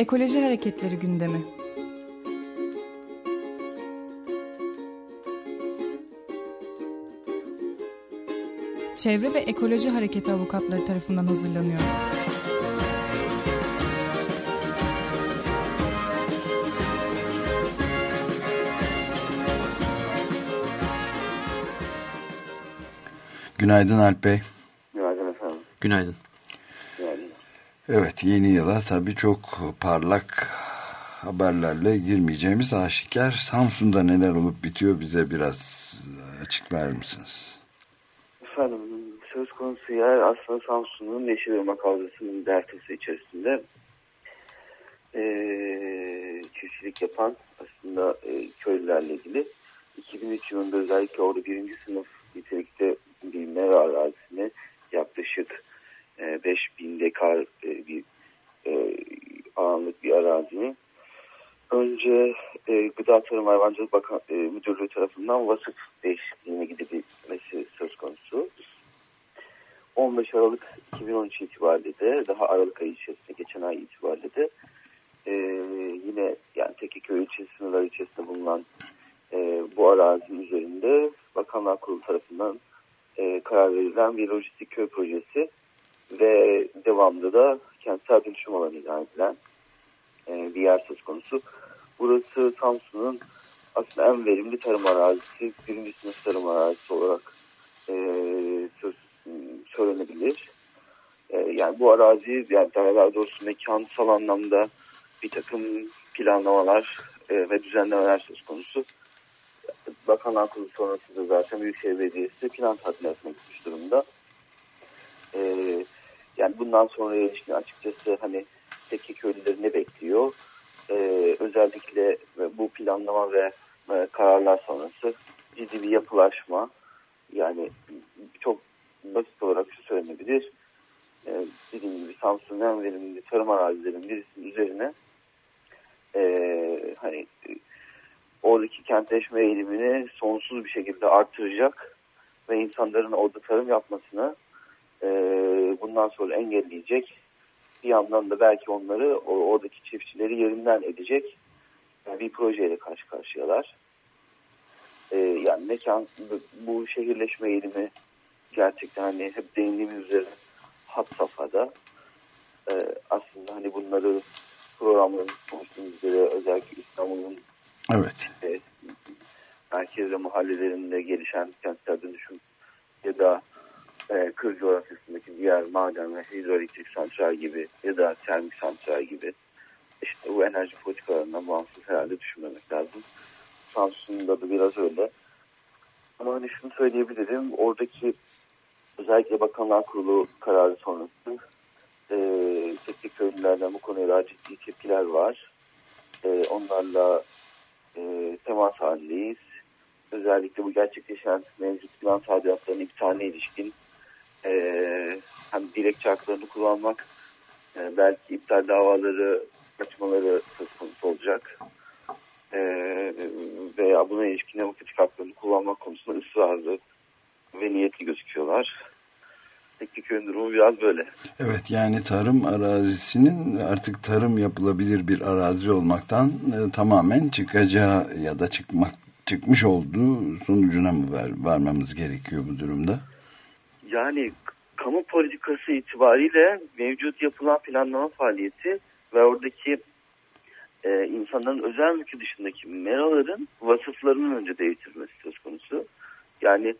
Ekoloji Hareketleri gündemi. Çevre ve Ekoloji Hareketi avukatları tarafından hazırlanıyor. Günaydın Alp Bey. Günaydın efendim. Günaydın. Evet yeni yıla tabii çok parlak haberlerle girmeyeceğimiz aşikar. Samsun'da neler olup bitiyor bize biraz açıklar mısınız? Efendim söz konusu yer aslında Samsun'un Yeşilırmak Havzası'nın deltası içerisinde ee, çiftçilik yapan aslında e, köylülerle ilgili 2003 yılında özellikle orada birinci sınıf nitelikte bir mera arazisine yaklaşık e, 5000 dekar e, bir e, alanlık bir arazinin önce e, Gıda Tarım Hayvancılık Bakan, e, Müdürlüğü tarafından vasıf değişikliğine gidilmesi söz konusu. 15 Aralık 2013 itibariyle de daha Aralık ayı içerisinde geçen ay itibariyle de e, yine yani Tekiköy ilçesi sınırları içerisinde bulunan e, bu arazinin üzerinde Bakanlar Kurulu tarafından e, karar verilen bir lojistik köy projesi ve devamlı da kentsel dönüşüm alanı ilan edilen e, bir yer söz konusu. Burası Samsun'un aslında en verimli tarım arazisi, birinci sınıf tarım arazisi olarak e, söz, söylenebilir. E, yani bu arazi, yani daha doğrusu mekansal anlamda bir takım planlamalar e, ve düzenlemeler söz konusu. Bakanlar Kurulu sonrasında zaten Büyükşehir Belediyesi plan tadilatına gitmiş durumda. E, yani bundan sonra ilişkin açıkçası hani teki köylüleri ne bekliyor? Ee, özellikle bu planlama ve e, kararlar sonrası ciddi bir yapılaşma yani çok basit olarak şu söylenebilir. Ee, dediğim gibi Samsun'un en verimli tarım arazilerinin birisinin üzerine e, hani oradaki kentleşme eğilimini sonsuz bir şekilde artıracak ve insanların orada tarım yapmasını e, bundan sonra engelleyecek. Bir yandan da belki onları oradaki çiftçileri yerinden edecek bir projeyle karşı karşıyalar. E, yani mekan bu şehirleşme eğilimi gerçekten hani hep değindiğimiz üzere hat safhada. E, aslında hani bunları programların konuştuğumuz üzere özellikle İstanbul'un evet. e, merkez ve mahallelerinde gelişen kentsel dönüşüm ya da e, kır coğrafyasındaki diğer maden ve hidroelektrik santral gibi ya da termik santral gibi işte bu enerji politikalarından bağımsız herhalde düşünmemek lazım. Samsun'da da biraz öyle. Ama hani şunu söyleyebilirim. Oradaki özellikle Bakanlar Kurulu kararı sonrası e, teknik köylülerden bu konuya daha ciddi tepkiler var. E, onlarla e, temas halindeyiz. Özellikle bu gerçekleşen mevcut plan tadilatlarının iptaline ilişkin e, hem dilekçe haklarını kullanmak e, belki iptal davaları açmaları söz konusu olacak. E, veya buna ilişkin demokratik haklarını kullanmak konusunda ısrarlı ve niyetli gözüküyorlar. Tekniköy'ün durumu biraz böyle. Evet yani tarım arazisinin artık tarım yapılabilir bir arazi olmaktan e, tamamen çıkacağı ya da çıkmak çıkmış olduğu sonucuna mı ver, varmamız gerekiyor bu durumda? Yani kamu politikası itibariyle mevcut yapılan planlama faaliyeti ve oradaki e, insanların özel mülkü dışındaki meraların vasıflarının önce değiştirilmesi söz konusu. Yani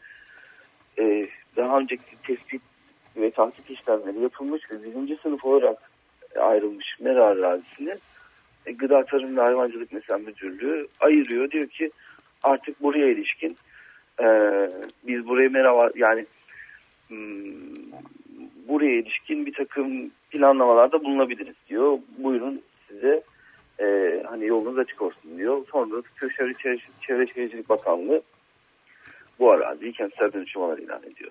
e, daha önceki tespit ve tahkik işlemleri yapılmış ve birinci sınıf olarak ayrılmış mera arazisini e, Gıda Tarım ve Hayvancılık Mesela Müdürlüğü ayırıyor. Diyor ki artık buraya ilişkin e, biz buraya mera yani buraya ilişkin bir takım planlamalarda bulunabiliriz diyor. Buyurun size e, hani yolunuz açık olsun diyor. Sonra Köşeri Çevre, Çevre Şehircilik Bakanlığı bu araziyi kentsel dönüşüm alanı ilan ediyor.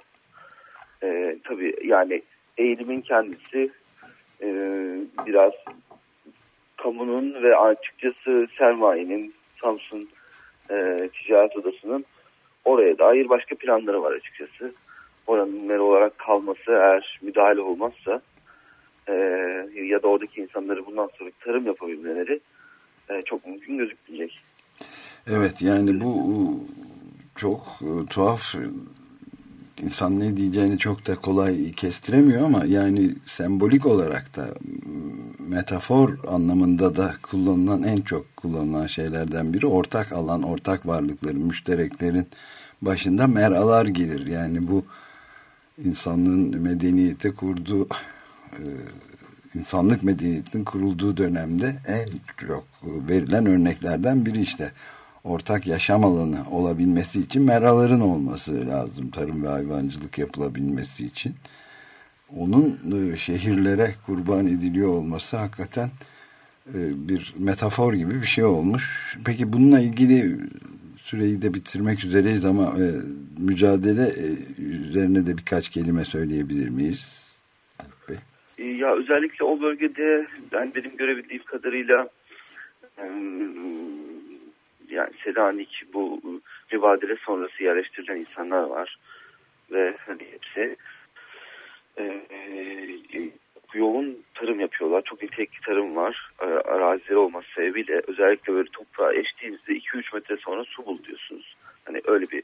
E, tabii yani eğilimin kendisi e, biraz kamunun ve açıkçası sermayenin Samsun e, Ticaret Odası'nın oraya dair başka planları var açıkçası. Oranın meri olarak kalması eğer müdahale olmazsa e, ya da oradaki insanları bundan sonra tarım yapabilmeleri e, çok mümkün gözükmeyecek. Evet yani bu çok e, tuhaf insan ne diyeceğini çok da kolay kestiremiyor ama yani sembolik olarak da metafor anlamında da kullanılan en çok kullanılan şeylerden biri ortak alan, ortak varlıkların, müştereklerin başında meralar gelir. Yani bu insanlığın medeniyeti kurduğu e, insanlık medeniyetinin kurulduğu dönemde en çok verilen örneklerden biri işte ortak yaşam alanı olabilmesi için meraların olması lazım tarım ve hayvancılık yapılabilmesi için. Onun e, şehirlere kurban ediliyor olması hakikaten e, bir metafor gibi bir şey olmuş. Peki bununla ilgili süreyi de bitirmek üzereyiz ama mücadele üzerine de birkaç kelime söyleyebilir miyiz? Ya özellikle o bölgede ben benim görebildiğim kadarıyla yani Selanik bu mübadele sonrası yerleştirilen insanlar var ve hani hepsi e, e, yoğun tarım yapıyorlar. Çok nitelikli tarım var. E, arazileri olması sebebiyle özellikle böyle toprağa eştiğinizde 2-3 metre sonra su buluyorsunuz. Hani öyle bir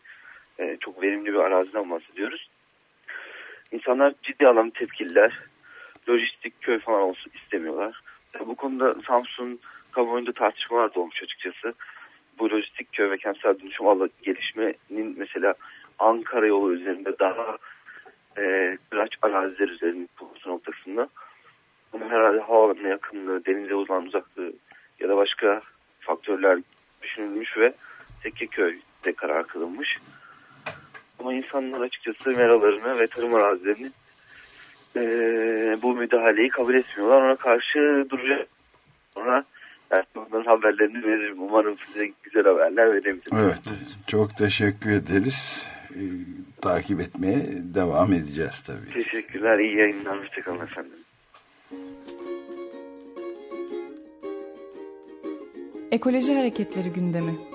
verimli bir araziden bahsediyoruz. İnsanlar ciddi anlamda tepkililer. Lojistik köy falan olsun istemiyorlar. Bu konuda Samsun kamuoyunda tartışmalar da olmuş açıkçası bu lojistik köy ve kentsel dönüşüm alanı gelişmenin mesela Ankara yolu üzerinde daha e, kıraç araziler üzerinde bulunması noktasında ama herhalde havaalanına yakınlığı, denize uzan uzaklığı ya da başka faktörler düşünülmüş ve Tekkeköy'de karar kılınmış. İnsanlar açıkçası meralarını ve tarım arazilerini e, bu müdahaleyi kabul etmiyorlar. Ona karşı duracak. Ona onların haberlerini veririm. Umarım size güzel haberler verebilirim. Evet. Çok teşekkür ederiz. Ee, takip etmeye devam edeceğiz tabii. Teşekkürler. İyi yayınlar. Hoşçakalın efendim. Ekoloji Hareketleri gündemi.